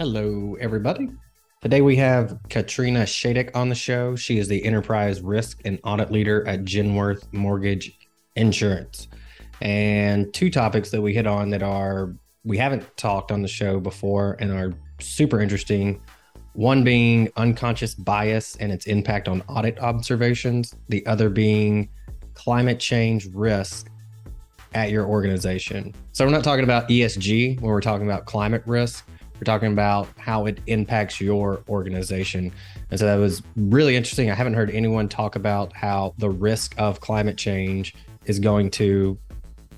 Hello, everybody. Today we have Katrina Szadek on the show. She is the enterprise risk and audit leader at Genworth Mortgage Insurance. And two topics that we hit on that are we haven't talked on the show before and are super interesting. One being unconscious bias and its impact on audit observations, the other being climate change risk at your organization. So we're not talking about ESG when we're talking about climate risk we're talking about how it impacts your organization. And so that was really interesting. I haven't heard anyone talk about how the risk of climate change is going to,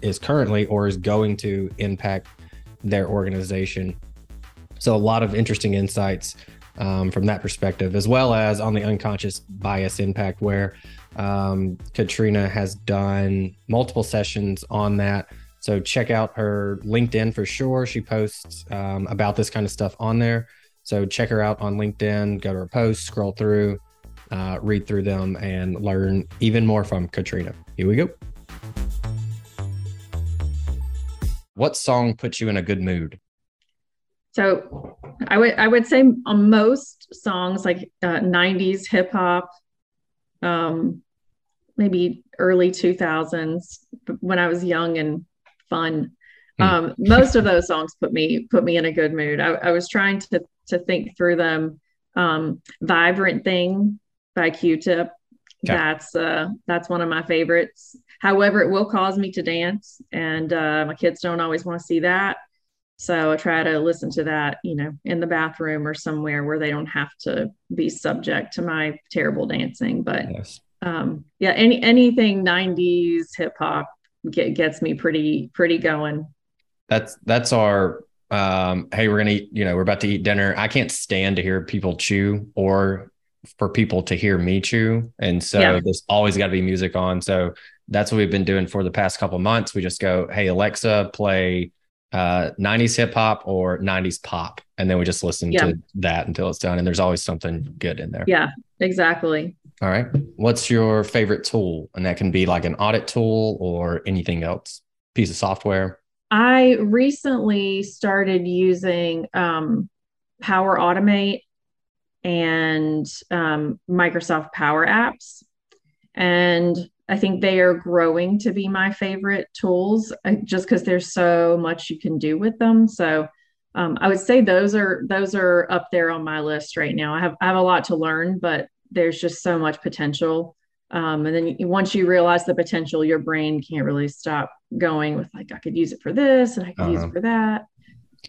is currently or is going to impact their organization. So a lot of interesting insights um, from that perspective, as well as on the unconscious bias impact, where um, Katrina has done multiple sessions on that so check out her LinkedIn for sure. She posts um, about this kind of stuff on there. So check her out on LinkedIn. Go to her posts, scroll through, uh, read through them, and learn even more from Katrina. Here we go. What song puts you in a good mood? So I would I would say on most songs like uh, 90s hip hop, um, maybe early 2000s when I was young and fun. Hmm. Um, most of those songs put me put me in a good mood. I, I was trying to to think through them. Um, Vivrant Thing by Q-Tip. Okay. That's uh, that's one of my favorites. However, it will cause me to dance, and uh, my kids don't always want to see that. So I try to listen to that, you know, in the bathroom or somewhere where they don't have to be subject to my terrible dancing. But yes. um, yeah, any anything '90s hip hop get, gets me pretty pretty going. That's that's our um, hey, we're gonna eat, you know, we're about to eat dinner. I can't stand to hear people chew or for people to hear me chew. And so yeah. there's always got to be music on. So that's what we've been doing for the past couple months. We just go, hey, Alexa, play uh, 90s hip hop or 90s pop. And then we just listen yeah. to that until it's done. And there's always something good in there. Yeah, exactly. All right. What's your favorite tool? And that can be like an audit tool or anything else, piece of software. I recently started using um, Power Automate and um, Microsoft Power Apps. And I think they are growing to be my favorite tools uh, just because there's so much you can do with them. So um, I would say those are those are up there on my list right now. I have I have a lot to learn, but there's just so much potential. Um, and then once you realize the potential, your brain can't really stop going with like, I could use it for this and I could uh-huh. use it uh-huh. for that.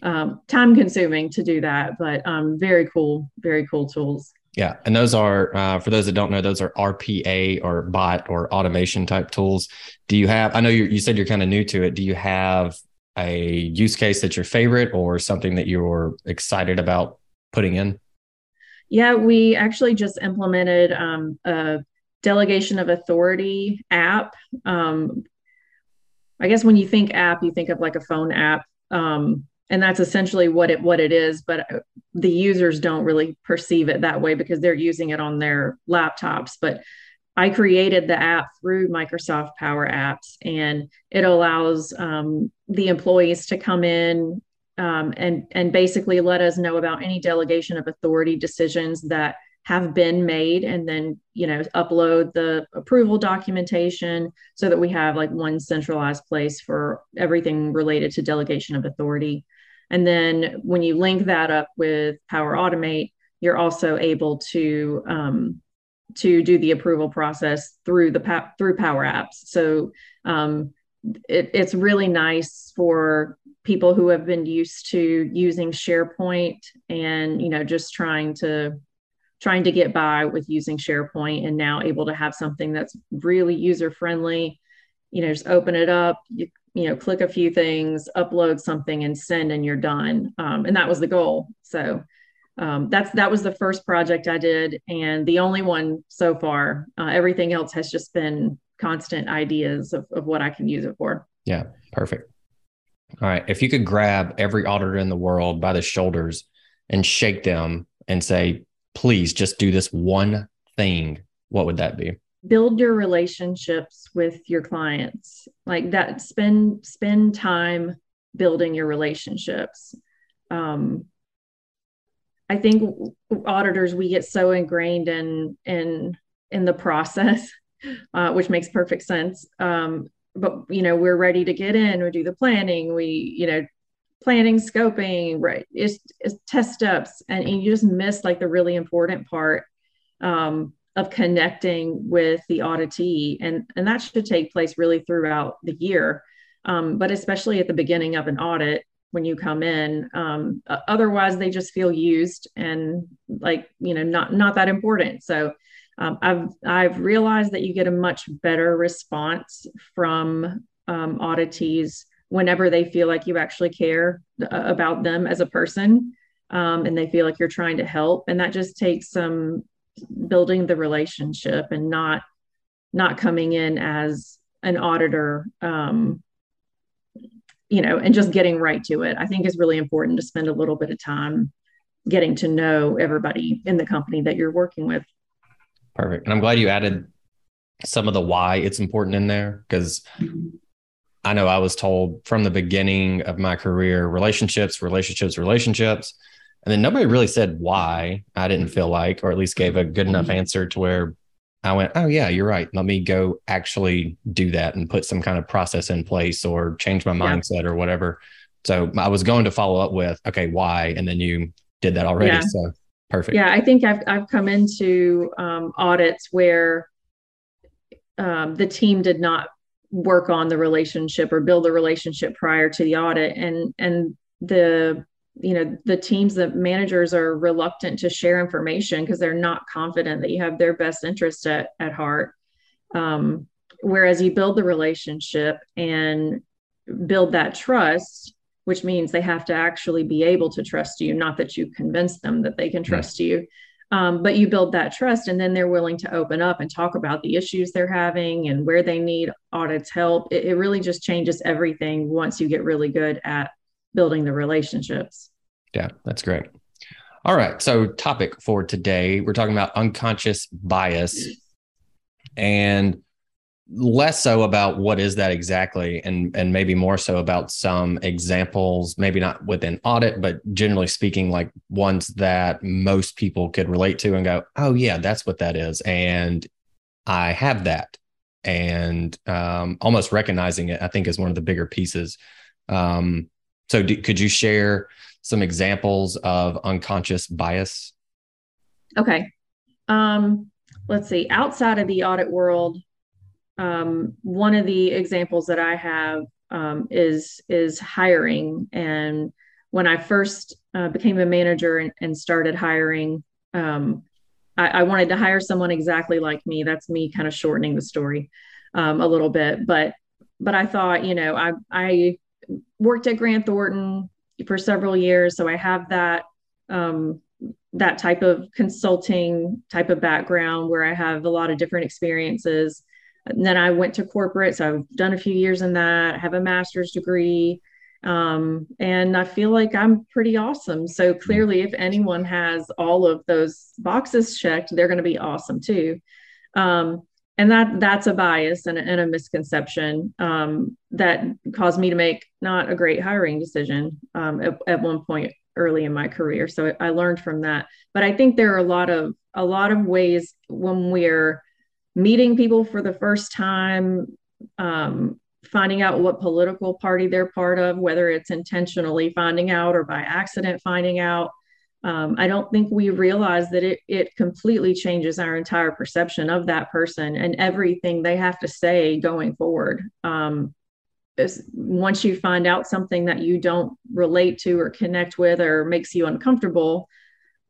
Um, time consuming to do that, but um, very cool, very cool tools. Yeah. And those are, uh, for those that don't know, those are RPA or bot or automation type tools. Do you have, I know you, you said you're kind of new to it. Do you have a use case that's your favorite or something that you're excited about putting in? Yeah, we actually just implemented um, a delegation of authority app. Um, I guess when you think app, you think of like a phone app, um, and that's essentially what it what it is. But uh, the users don't really perceive it that way because they're using it on their laptops. But I created the app through Microsoft Power Apps, and it allows um, the employees to come in um, and and basically let us know about any delegation of authority decisions that have been made and then you know upload the approval documentation so that we have like one centralized place for everything related to delegation of authority. And then when you link that up with power automate you're also able to um, to do the approval process through the through power apps. So um, it, it's really nice for people who have been used to using sharepoint and you know just trying to trying to get by with using SharePoint and now able to have something that's really user friendly. You know, just open it up, you, you know, click a few things, upload something, and send, and you're done. Um, and that was the goal. So um, that's that was the first project I did, and the only one so far. Uh, everything else has just been constant ideas of, of what I can use it for. Yeah, perfect. All right. If you could grab every auditor in the world by the shoulders and shake them and say, please just do this one thing, what would that be? Build your relationships with your clients. Like that, spend spend time building your relationships. Um, I think auditors we get so ingrained in in in the process, uh, which makes perfect sense. Um, but you know we're ready to get in. We do the planning. We you know planning, scoping, right? It's, it's test ups, and, and, you just miss like the really important part um, of connecting with the auditee, and and that should take place really throughout the year, um, but especially at the beginning of an audit when you come in. Um, otherwise, they just feel used and like you know not not that important. So. Um, I've I've realized that you get a much better response from um, auditees whenever they feel like you actually care uh, about them as a person um, and they feel like you're trying to help. And that just takes some building the relationship and not not coming in as an auditor um, you know and just getting right to it. I think is really important to spend a little bit of time getting to know everybody in the company that you're working with perfect and i'm glad you added some of the why it's important in there because. I know I was told from the beginning of my career relationships, relationships, relationships. And then nobody really said why I didn't feel like, or at least gave a good enough answer to where I went, oh, yeah, you're right. Let me go actually do that and put some kind of process in place or change my mindset yeah. or whatever. So I was going to follow up with, okay, why? And then you did that already. Yeah. So perfect. Yeah, I think I've, I've come into um, audits where um, the team did not work on the relationship or build a relationship prior to the audit and and the you know the teams the managers are reluctant to share information because they're not confident that you have their best interest at, at heart um, whereas you build the relationship and build that trust which means they have to actually be able to trust you not that you convince them that they can trust you. Um, but you build that trust and then they're willing to open up and talk about the issues they're having and where they need audits help. It, it really just changes everything once you get really good at building the relationships. Yeah that's great. All right so topic for today we're talking about unconscious bias. And less so about what is that exactly and and maybe more so about some examples maybe not within audit but generally speaking like ones that most people could relate to and go oh yeah that's what that is. And i have that. And um, almost recognizing it i think is one of the bigger pieces. Um, so could you share some examples of unconscious bias? Okay. Um, let's see. Outside of the audit world um, one of the examples that I have um, is is hiring. And when I first uh, became a manager and, and started hiring, um, I, I, wanted to hire someone exactly like me. That's me kind of shortening the story um, a little bit, but but I thought, you know, I I worked at Grant Thornton for several years, so I have that um, that type of consulting type of background where I have a lot of different experiences and then I went to corporate. So I've done a few years in that, I have a master's degree. Um, and I feel like I'm pretty awesome. So clearly, if anyone has all of those boxes checked, they're going to be awesome too. Um, and that that's a bias and a, and a misconception um, that caused me to make not a great hiring decision um, at, at, one point early in my career. So I learned from that. But I think there are a lot of a lot of ways when we're meeting people for the first time, um, finding out what political party they're part of, whether it's intentionally finding out or by accident finding out. Um, I don't think we realize that it it completely changes our entire perception of that person and everything they have to say going forward. Um, once you find out something that you don't relate to or connect with or makes you uncomfortable,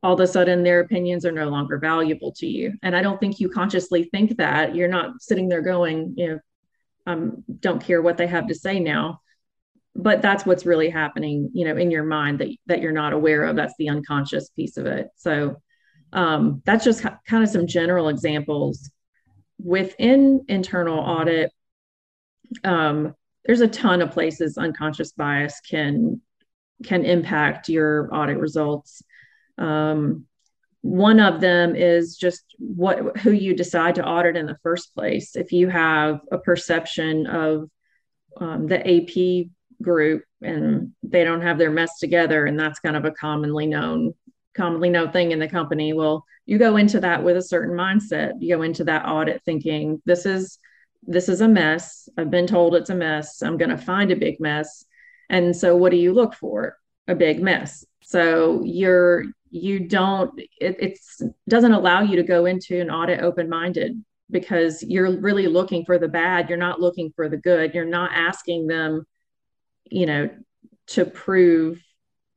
all of a sudden their opinions are no longer valuable to you. And I don't think you consciously think that. You're not sitting there going, you know, um, don't care what they have to say now. But that's what's really happening, you know, in your mind that that you're not aware of. That's the unconscious piece of it. So um, that's just kind of some general examples within internal audit. Um, there's a ton of places unconscious bias can can impact your audit results. Um, one of them is just what who you decide to audit in the first place. If you have a perception of um, the AP group and they don't have their mess together, and that's kind of a commonly known commonly known thing in the company. Well, you go into that with a certain mindset. You go into that audit thinking this is this is a mess. I've been told it's a mess. I'm going to find a big mess. And so what do you look for? A big mess. So you're you don't it it's doesn't allow you to go into an audit open-minded because you're really looking for the bad. You're not looking for the good. You're not asking them you know to prove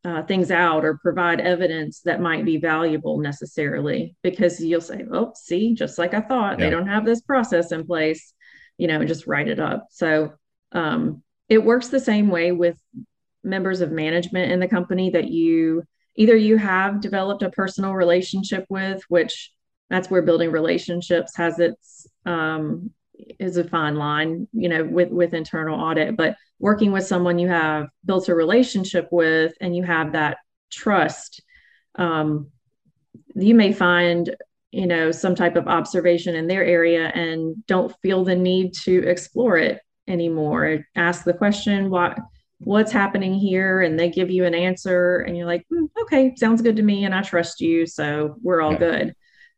uh, things out or provide evidence that might be valuable necessarily because you'll say oh see just like i thought yeah. they don't have this process in place you know and just write it up. So um, it works the same way with members of management in the company that you either you have developed a personal relationship with, which that's where building relationships has its um, is a fine line, you know, with with internal audit. But working with someone you have built a relationship with and you have that trust, um, you may find you know some type of observation in their area and don't feel the need to explore it anymore. Ask the question, what what's happening here and they give you an answer and you're like mm, okay sounds good to me and i trust you so we're all yeah. good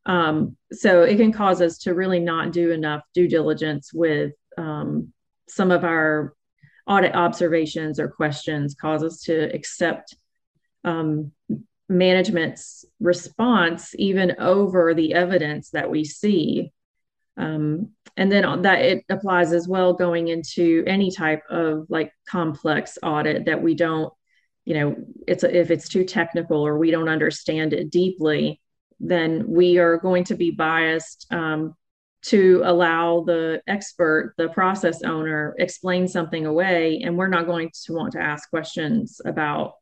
um, so it can cause us to really not do enough due diligence with um, some of our audit observations or questions cause us to accept um, management's response even over the evidence that we see um, and then that it applies as well going into any type of like complex audit that we don't you know it's if it's too technical or we don't understand it deeply then we are going to be biased um, to allow the expert the process owner explain something away and we're not going to want to ask questions about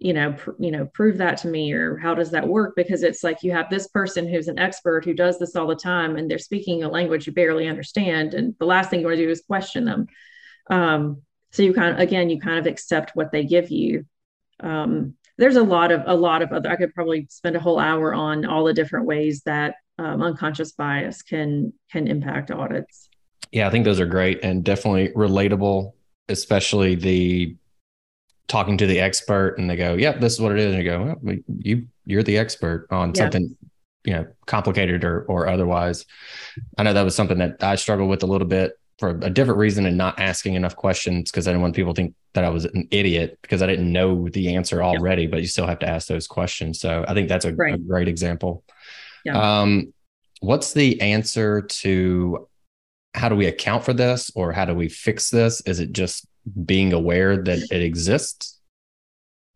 you know pr- you know prove that to me or how does that work? Because it's like you have this person who's an expert who does this all the time and they're speaking a language you barely understand and the last thing you want to do is question them. Um, so you kind of again you kind of accept what they give you. Um, there's a lot of a lot of other i could probably spend a whole hour on all the different ways that um, unconscious bias can can impact audits. Yeah i think those are great and definitely relatable especially the talking to the expert and they go, "Yep, yeah, this is what it is," and you go, well, "You you're the expert on yeah. something." you know complicated or or otherwise i know that was something that i struggled with a little bit for a different reason and not asking enough questions because I didn't want people to think that I was an idiot because I didn't know the answer already, yeah. but you still have to ask those questions. So I think that's a, right. a great example. Um, what's the answer to how do we account for this or how do we fix this? Is it just being aware that it exists?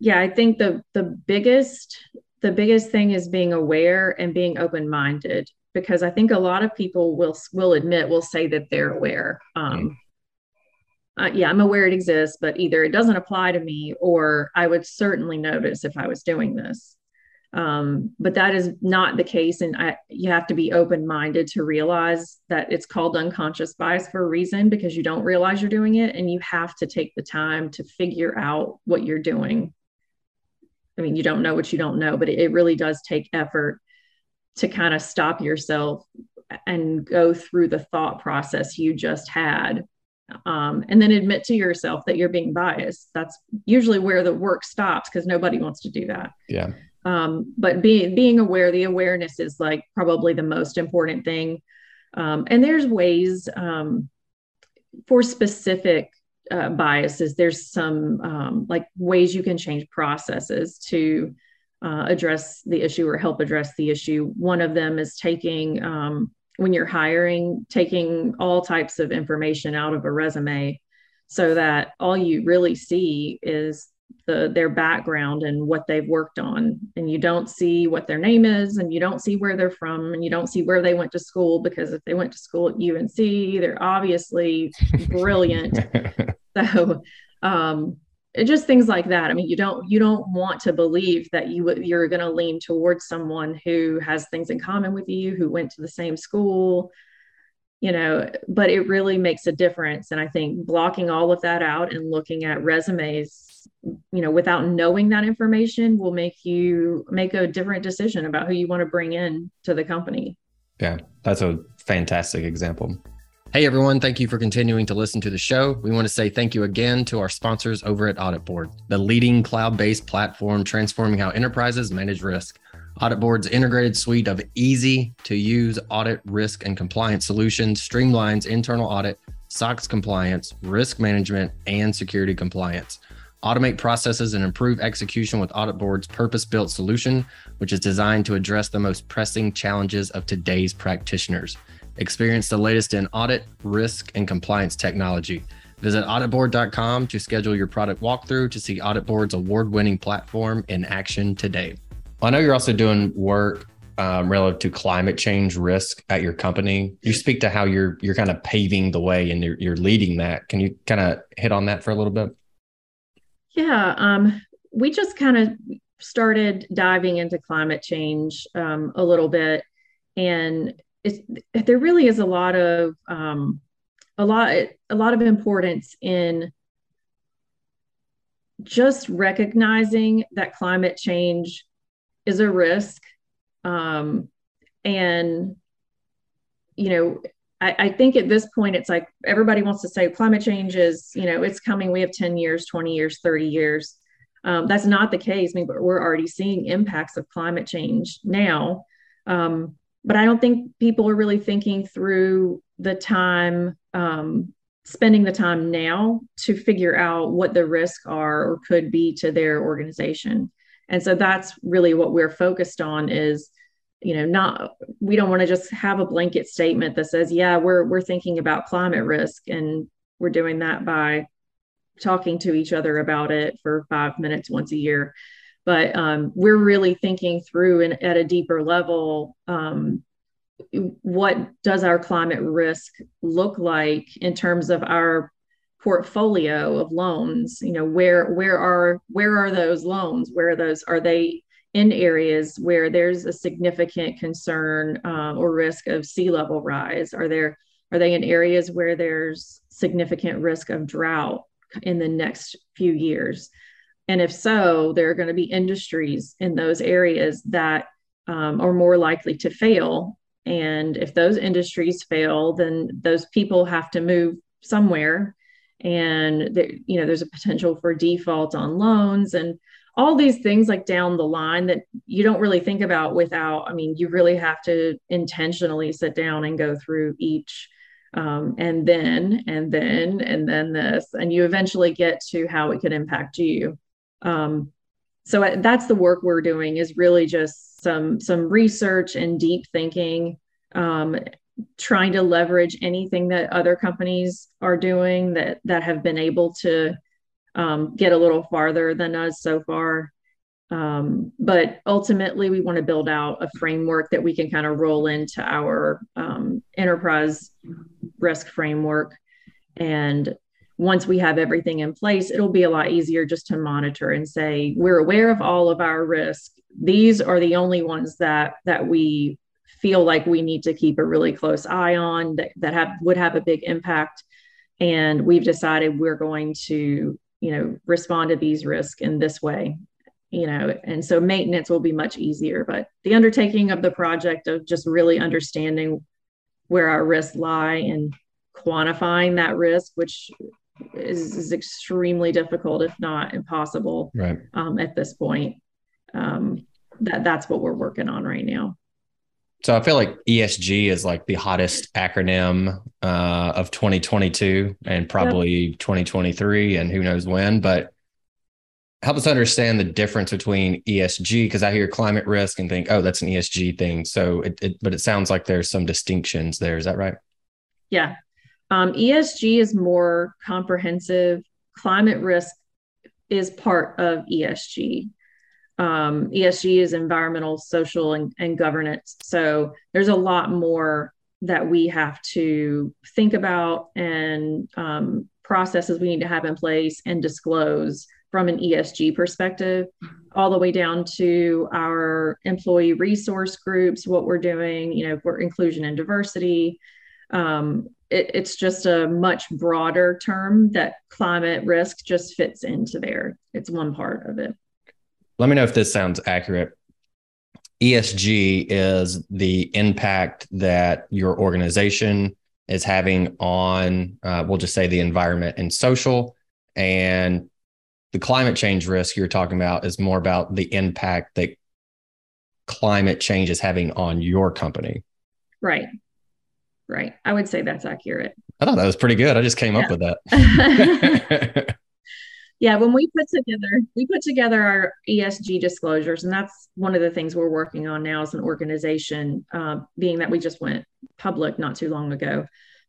Yeah, I think the the biggest the biggest thing is being aware and being open-minded because I think a lot of people will will admit will say that they're aware. Um, mm. uh, yeah, I'm aware it exists, but either it doesn't apply to me or I would certainly notice if I was doing this. Um, but that is not the case. And I, you have to be open minded to realize that it's called unconscious bias for a reason because you don't realize you're doing it. And you have to take the time to figure out what you're doing. I mean, you don't know what you don't know, but it, it really does take effort to kind of stop yourself and go through the thought process you just had um, and then admit to yourself that you're being biased. That's usually where the work stops because nobody wants to do that. Yeah. Um, but being being aware, the awareness is like probably the most important thing. Um, and there's ways um, for specific uh, biases. There's some um, like ways you can change processes to uh, address the issue or help address the issue. One of them is taking um, when you're hiring, taking all types of information out of a resume so that all you really see is the their background and what they've worked on. And you don't see what their name is and you don't see where they're from and you don't see where they went to school because if they went to school at UNC they're obviously brilliant. So um just things like that. I mean you don't you don't want to believe that you you're going to lean towards someone who has things in common with you who went to the same school you know but it really makes a difference. And i think blocking all of that out and looking at resumes you know without knowing that information will make you make a different decision about who you want to bring in to the company yeah that's a fantastic example Hey everyone, thank you for continuing to listen to the show. We want to say thank you again to our sponsors over at AuditBoard, the leading cloud based platform transforming how enterprises manage risk. AuditBoard's integrated suite of easy to use audit, risk, and compliance solutions streamlines internal audit, SOX compliance, risk management, and security compliance. Automate processes and improve execution with AuditBoard's purpose built solution, which is designed to address the most pressing challenges of today's practitioners. Experience the latest in audit, risk, and compliance technology. Visit auditboard.com to schedule your product walkthrough to see AuditBoard's award winning platform in action today. Well, I know you're also doing work um, relative to climate change risk at your company. You speak to how you're you're kind of paving the way and you're, you're leading that. Can you kind of hit on that for a little bit? Yeah, um, we just kind of started diving into climate change um, a little bit, and there really is a lot of um, a lot a lot of importance in just recognizing that climate change is a risk um, and you know I, I, think at this point it's like everybody wants to say climate change is you know it's coming. We have 10 years 20 years 30 years. Um, that's not the case. I mean, but we're already seeing impacts of climate change now. Um, but I don't think people are really thinking through the time, um, spending the time now to figure out what the risks are or could be to their organization. And so that's really what we're focused on is, you know, not we don't want to just have a blanket statement that says, yeah, we're we're thinking about climate risk and we're doing that by talking to each other about it for five minutes once a year. But um, we're really thinking through and at a deeper level um, what does our climate risk look like in terms of our portfolio of loans? You know where where are where are those loans? Where are those are they in areas where there's a significant concern uh, or risk of sea level rise are there are they in areas where there's significant risk of drought in the next few years and if so, there are going to be industries in those areas that um, are more likely to fail. And if those industries fail, then those people have to move somewhere. And you know, there's a potential for default on loans and all these things like down the line that you don't really think about without. I mean, you really have to intentionally sit down and go through each um, and then and then and then this and you eventually get to how it could impact you um, so that's the work we're doing is really just some some research and deep thinking, um, trying to leverage anything that other companies are doing that that have been able to um, get a little farther than us so far. Um, but ultimately, we want to build out a framework that we can kind of roll into our um, enterprise risk framework and once we have everything in place, it'll be a lot easier just to monitor and say, we're aware of all of our risk. These are the only ones that that we feel like we need to keep a really close eye on that, that have would have a big impact. And we've decided we're going to, you know, respond to these risks in this way. You know, and so maintenance will be much easier. But the undertaking of the project of just really understanding where our risks lie and quantifying that risk, which is, is extremely difficult, if not impossible, right. um, at this point. Um, that that's what we're working on right now. So I feel like ESG is like the hottest acronym uh, of 2022 and probably yep. 2023 and who knows when. But help us understand the difference between ESG because I hear climate risk and think, oh, that's an ESG thing. So, it, it, but it sounds like there's some distinctions there. Is that right? Yeah, um, ESG is more comprehensive. Climate risk is part of ESG. Um, ESG is environmental, social, and, and governance. So there's a lot more that we have to think about and um, processes we need to have in place and disclose from an ESG perspective, all the way down to our employee resource groups, what we're doing, you know, for inclusion and diversity. Um, it, it's just a much broader term that climate risk just fits into there. It's one part of it. Let me know if this sounds accurate. ESG is the impact that your organization is having on, uh, we'll just say, the environment and social. And the climate change risk you're talking about is more about the impact that climate change is having on your company. Right. Right. I would say that's accurate. I thought that was pretty good. I just came yeah. up with that. yeah, when we put together we put together our ESG disclosures, and that's one of the things we're working on now as an organization, uh, being that we just went public not too long ago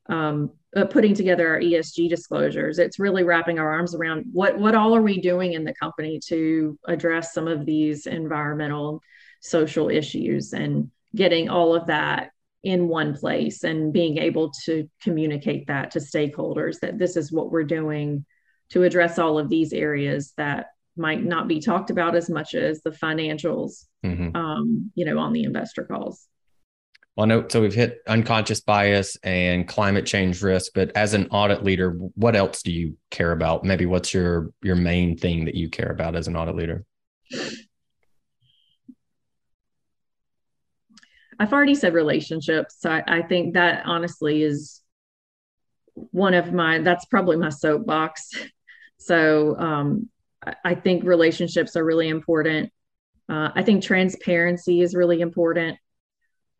um, uh, putting together our ESG disclosures. It's really wrapping our arms around what what all are we doing in the company to address some of these environmental, social issues, and getting all of that in one place and being able to communicate that to stakeholders that this is what we're doing to address all of these areas that might not be talked about as much as the financials, mm-hmm. um, you know, on the investor calls. Well, no, so we've hit unconscious bias and climate change risk, but as an audit leader, what else do you care about? Maybe what's your your main thing that you care about as an audit leader? I've already said relationships. So I, I think that honestly is one of my that's probably my soapbox. So um, I, think relationships are really important. Uh, I think transparency is really important.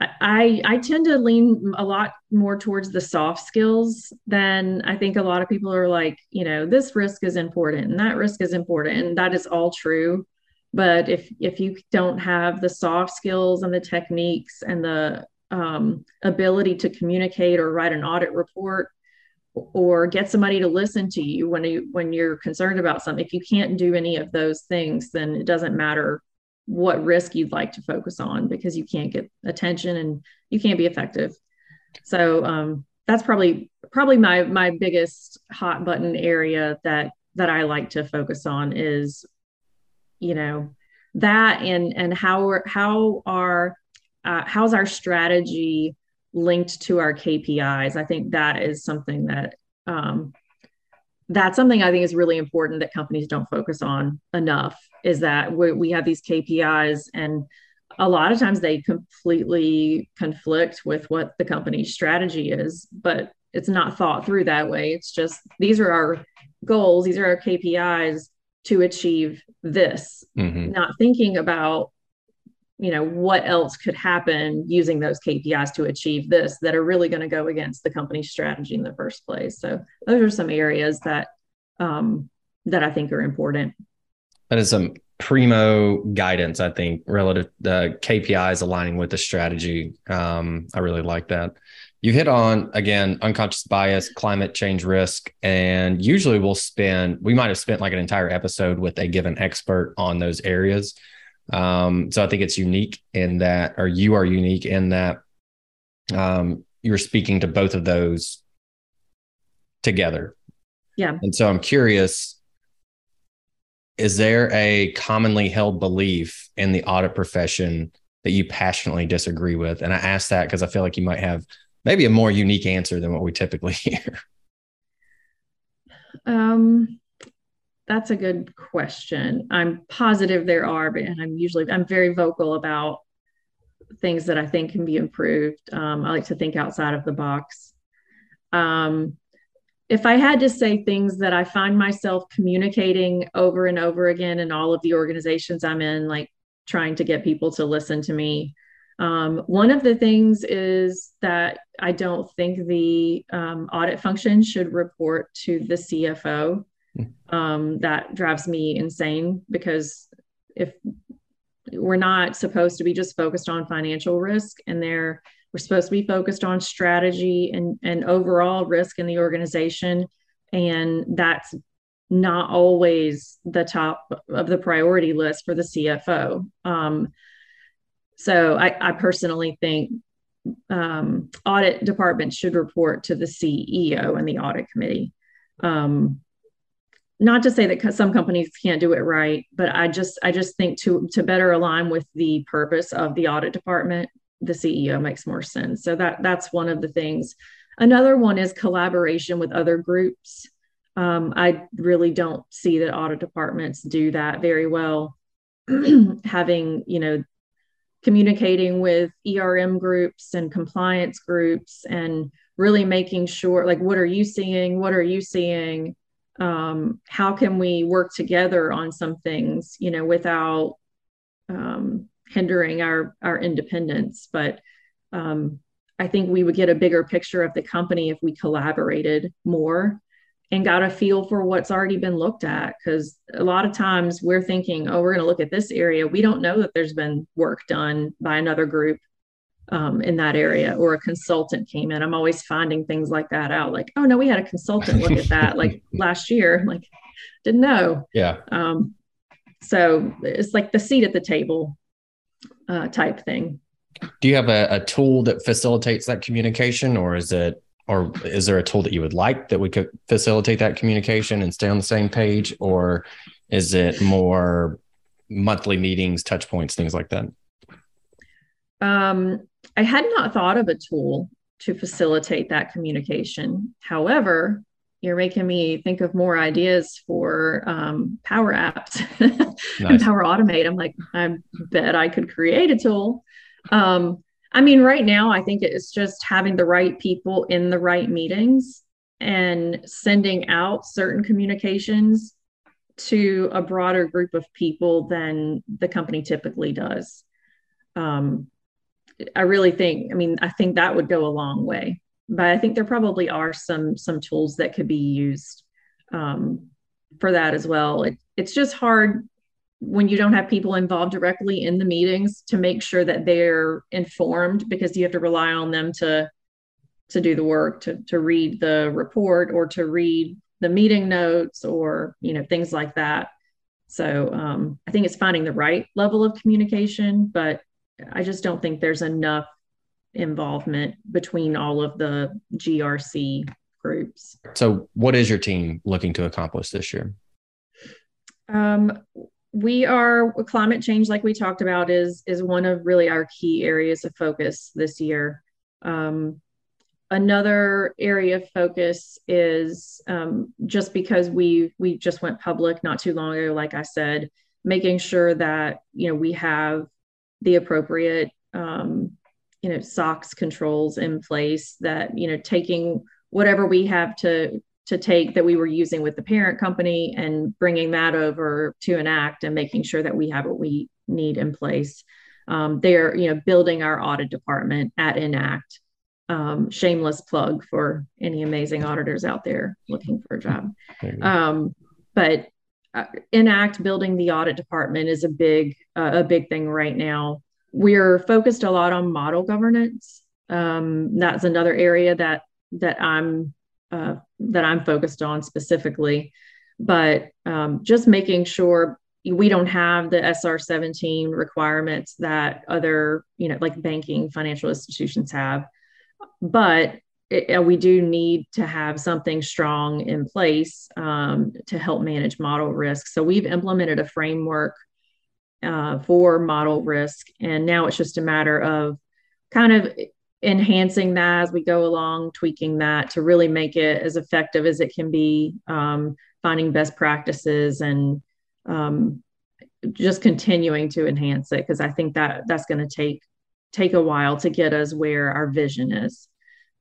I I tend to lean a lot more towards the soft skills than I think a lot of people are like, you know, this risk is important and that risk is important and that is all true. But if if you don't have the soft skills and the techniques and the um, ability to communicate or write an audit report or get somebody to listen to you when you when you're concerned about something, if you can't do any of those things, then it doesn't matter what risk you'd like to focus on because you can't get attention and you can't be effective. So um, that's probably probably my my biggest hot button area that that I like to focus on is, you know, that and and how how are uh, how's our strategy linked to our KPIs. I think that is something that um, that's something I think is really important that companies don't focus on enough is that we, we have these KPIs and a lot of times they completely conflict with what the company's strategy is, but it's not thought through that way. It's just these are our goals, these are our KPIs to achieve this, mm-hmm. not thinking about you know what else could happen using those KPIs to achieve this that are really going to go against the company's strategy in the first place. So those are some areas that um, that I think are important. That is some primo guidance, I think, relative the KPIs aligning with the strategy. Um, I really like that. You hit on again unconscious bias, climate change risk, and usually we'll spend we might have spent like an entire episode with a given expert on those areas. Um, so I think it's unique in that, or you are unique in that um, you're speaking to both of those together. Yeah. And so I'm curious is there a commonly held belief in the audit profession that you passionately disagree with? And I ask that because I feel like you might have maybe a more unique answer than what we typically hear. Um, that's a good question. I'm positive there are, but and I'm usually I'm very vocal about things that I think can be improved. Um, I like to think outside of the box. Um, if I had to say things that I find myself communicating over and over again in all of the organizations I'm in, like trying to get people to listen to me, um, one of the things is that I don't think the um, audit function should report to the CFO. Um, that drives me insane because if we're not supposed to be just focused on financial risk and they're we're supposed to be focused on strategy and, and overall risk in the organization. And that's not always the top of the priority list for the CFO. Um, so I, I, personally think um, audit departments should report to the CEO and the audit committee. Um, not to say that some companies can't do it right, but I just I just think to to better align with the purpose of the audit department, the CEO makes more sense. So that that's one of the things. Another one is collaboration with other groups. Um, I really don't see that audit departments do that very well. Having you know communicating with ERM groups and compliance groups and really making sure like what are you seeing what are you seeing um, how can we work together on some things you know without um, hindering our our independence? But um, i think we would get a bigger picture of the company if we collaborated more and got a feel for what's already been looked at. Because a lot of times we're thinking oh we're going to look at this area. We don't know that there's been work done by another group um, in that area or a consultant came in i'm always finding things like that out like oh no we had a consultant look at that like last year like didn't know yeah um, so it's like the seat at the table uh, type thing. Do you have a, a tool that facilitates that communication, or is it, or is there a tool that you would like that would could facilitate that communication and stay on the same page, or is it more monthly meetings, touch points, things like that? Um, I had not thought of a tool to facilitate that communication. However, you're making me think of more ideas for um, Power Apps nice. and Power Automate. I'm like, I bet I could create a tool. Um, I mean, right now, I think it's just having the right people in the right meetings and sending out certain communications to a broader group of people than the company typically does. Um, I really think, I mean, I think that would go a long way but I think there probably are some some tools that could be used um, for that as well. It, it's just hard when you don't have people involved directly in the meetings to make sure that they're informed because you have to rely on them to to do the work to to read the report or to read the meeting notes or you know things like that so um, i think it's finding the right level of communication but i just don't think there's enough involvement between all of the GRC groups. So, what is your team looking to accomplish this year? Um, we are climate change, like we talked about, is is one of really our key areas of focus this year. Um, another area of focus is um, just because we we just went public not too long ago, like I said, making sure that you know we have the appropriate um, you know SOX controls in place that you know taking whatever we have to to take that we were using with the parent company and bringing that over to Enact and making sure that we have what we need in place. Um, they're you know building our audit department at Enact. Um, shameless plug for any amazing auditors out there looking for a job. Um, but uh, Enact building the audit department is a big uh, a big thing right now we're focused a lot on model governance. Um, that's another area that that I'm uh, that I'm focused on specifically. But um, just making sure we don't have the SR 17 requirements that other, you know, like banking financial institutions have. But it, uh, we do need to have something strong in place um, to help manage model risk. So we've implemented a framework uh, for model risk. And now it's just a matter of kind of enhancing that as we go along, tweaking that to really make it as effective as it can be, um, finding best practices and um, just continuing to enhance it because I think that that's going to take take a while to get us where our vision is.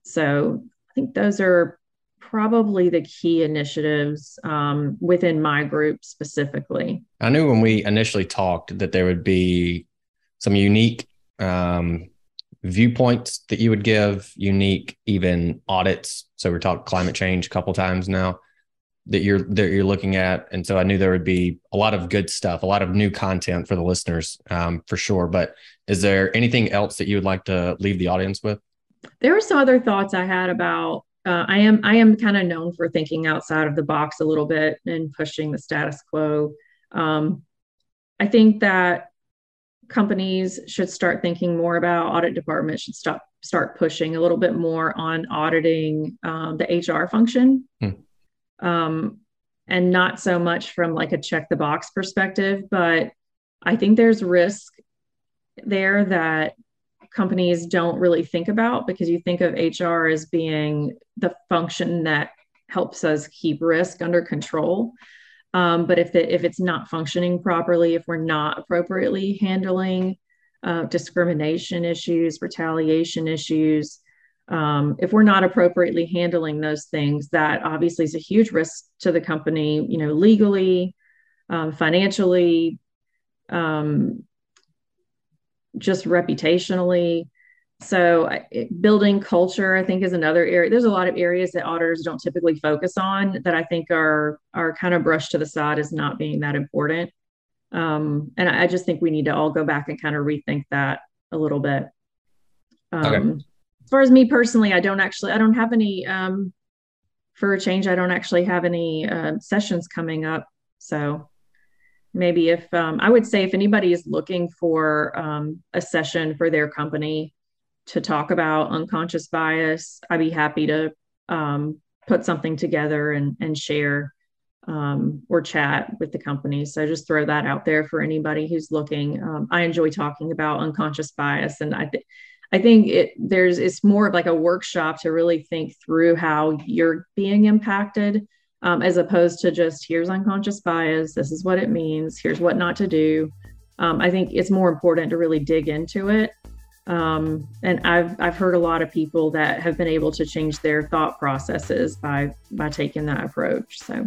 So I think those are probably the key initiatives um, within my group specifically. I knew when we initially talked that there would be some unique um, viewpoints that you would give, unique even audits. So we're talking climate change a couple times now that you're that you're looking at, and so I knew there would be a lot of good stuff, a lot of new content for the listeners um, for sure. But is there anything else that you would like to leave the audience with? There were some other thoughts I had about. Uh, I am I am kind of known for thinking outside of the box a little bit and pushing the status quo. Um, I think that companies should start thinking more about audit departments should stop start pushing a little bit more on auditing um, the HR function, hmm. um, and not so much from like a check the box perspective. But I think there's risk there that companies don't really think about because you think of HR as being the function that helps us keep risk under control. Um, but if the, if it's not functioning properly, if we're not appropriately handling uh, discrimination issues, retaliation issues, um, if we're not appropriately handling those things, that obviously is a huge risk to the company. You know, legally, um, financially, um, just reputationally. So, building culture, I think, is another area. There's a lot of areas that auditors don't typically focus on that I think are are kind of brushed to the side as not being that important. Um, and I just think we need to all go back and kind of rethink that a little bit. Um, okay. As far as me personally, I don't actually, I don't have any. Um, for a change, I don't actually have any uh, sessions coming up. So maybe if um, I would say if anybody is looking for um, a session for their company to talk about unconscious bias, I'd be happy to um, put something together and, and share um, or chat with the company. So just throw that out there for anybody who's looking. Um, I enjoy talking about unconscious bias, and I think. I think it there's it's more of like a workshop to really think through how you're being impacted um, as opposed to just here's unconscious bias, this is what it means, here's what not to do. Um, I think it's more important to really dig into it um, and I've I've heard a lot of people that have been able to change their thought processes by by taking that approach. So.